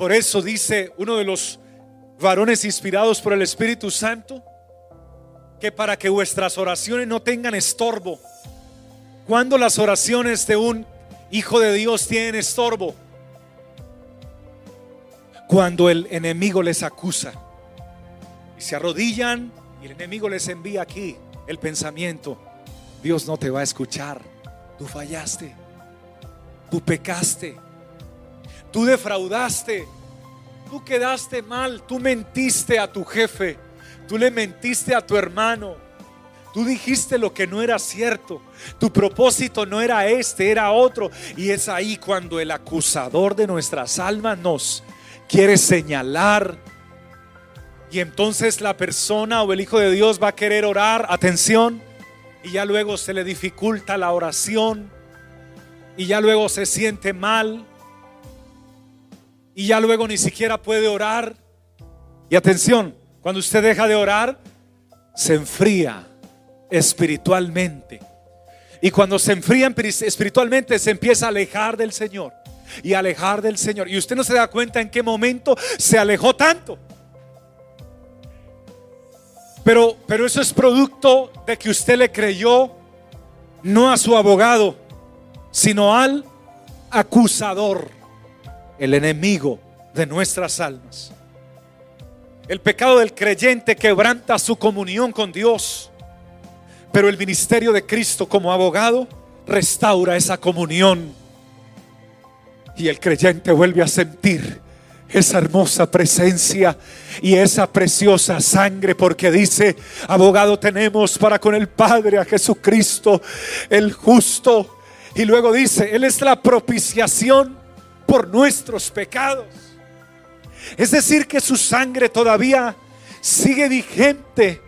Por eso dice uno de los varones inspirados por el Espíritu Santo, que para que vuestras oraciones no tengan estorbo. Cuando las oraciones de un hijo de Dios tienen estorbo, cuando el enemigo les acusa y se arrodillan y el enemigo les envía aquí el pensamiento, Dios no te va a escuchar, tú fallaste, tú pecaste, tú defraudaste, tú quedaste mal, tú mentiste a tu jefe, tú le mentiste a tu hermano, tú dijiste lo que no era cierto, tu propósito no era este, era otro. Y es ahí cuando el acusador de nuestras almas nos quiere señalar. Y entonces la persona o el Hijo de Dios va a querer orar, atención, y ya luego se le dificulta la oración, y ya luego se siente mal, y ya luego ni siquiera puede orar. Y atención, cuando usted deja de orar, se enfría espiritualmente. Y cuando se enfría espiritualmente, se empieza a alejar del Señor y alejar del Señor. Y usted no se da cuenta en qué momento se alejó tanto. Pero, pero eso es producto de que usted le creyó no a su abogado, sino al acusador, el enemigo de nuestras almas. El pecado del creyente quebranta su comunión con Dios, pero el ministerio de Cristo como abogado restaura esa comunión y el creyente vuelve a sentir esa hermosa presencia y esa preciosa sangre, porque dice, abogado tenemos para con el Padre a Jesucristo, el justo. Y luego dice, Él es la propiciación por nuestros pecados. Es decir, que su sangre todavía sigue vigente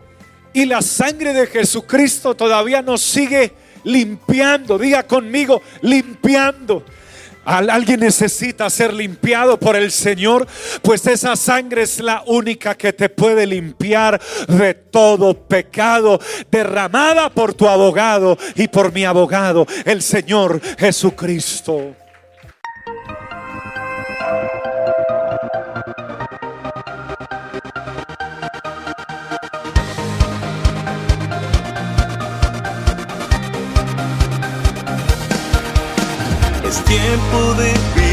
y la sangre de Jesucristo todavía nos sigue limpiando. Diga conmigo, limpiando Alguien necesita ser limpiado por el Señor, pues esa sangre es la única que te puede limpiar de todo pecado, derramada por tu abogado y por mi abogado, el Señor Jesucristo. Tiempo de vivir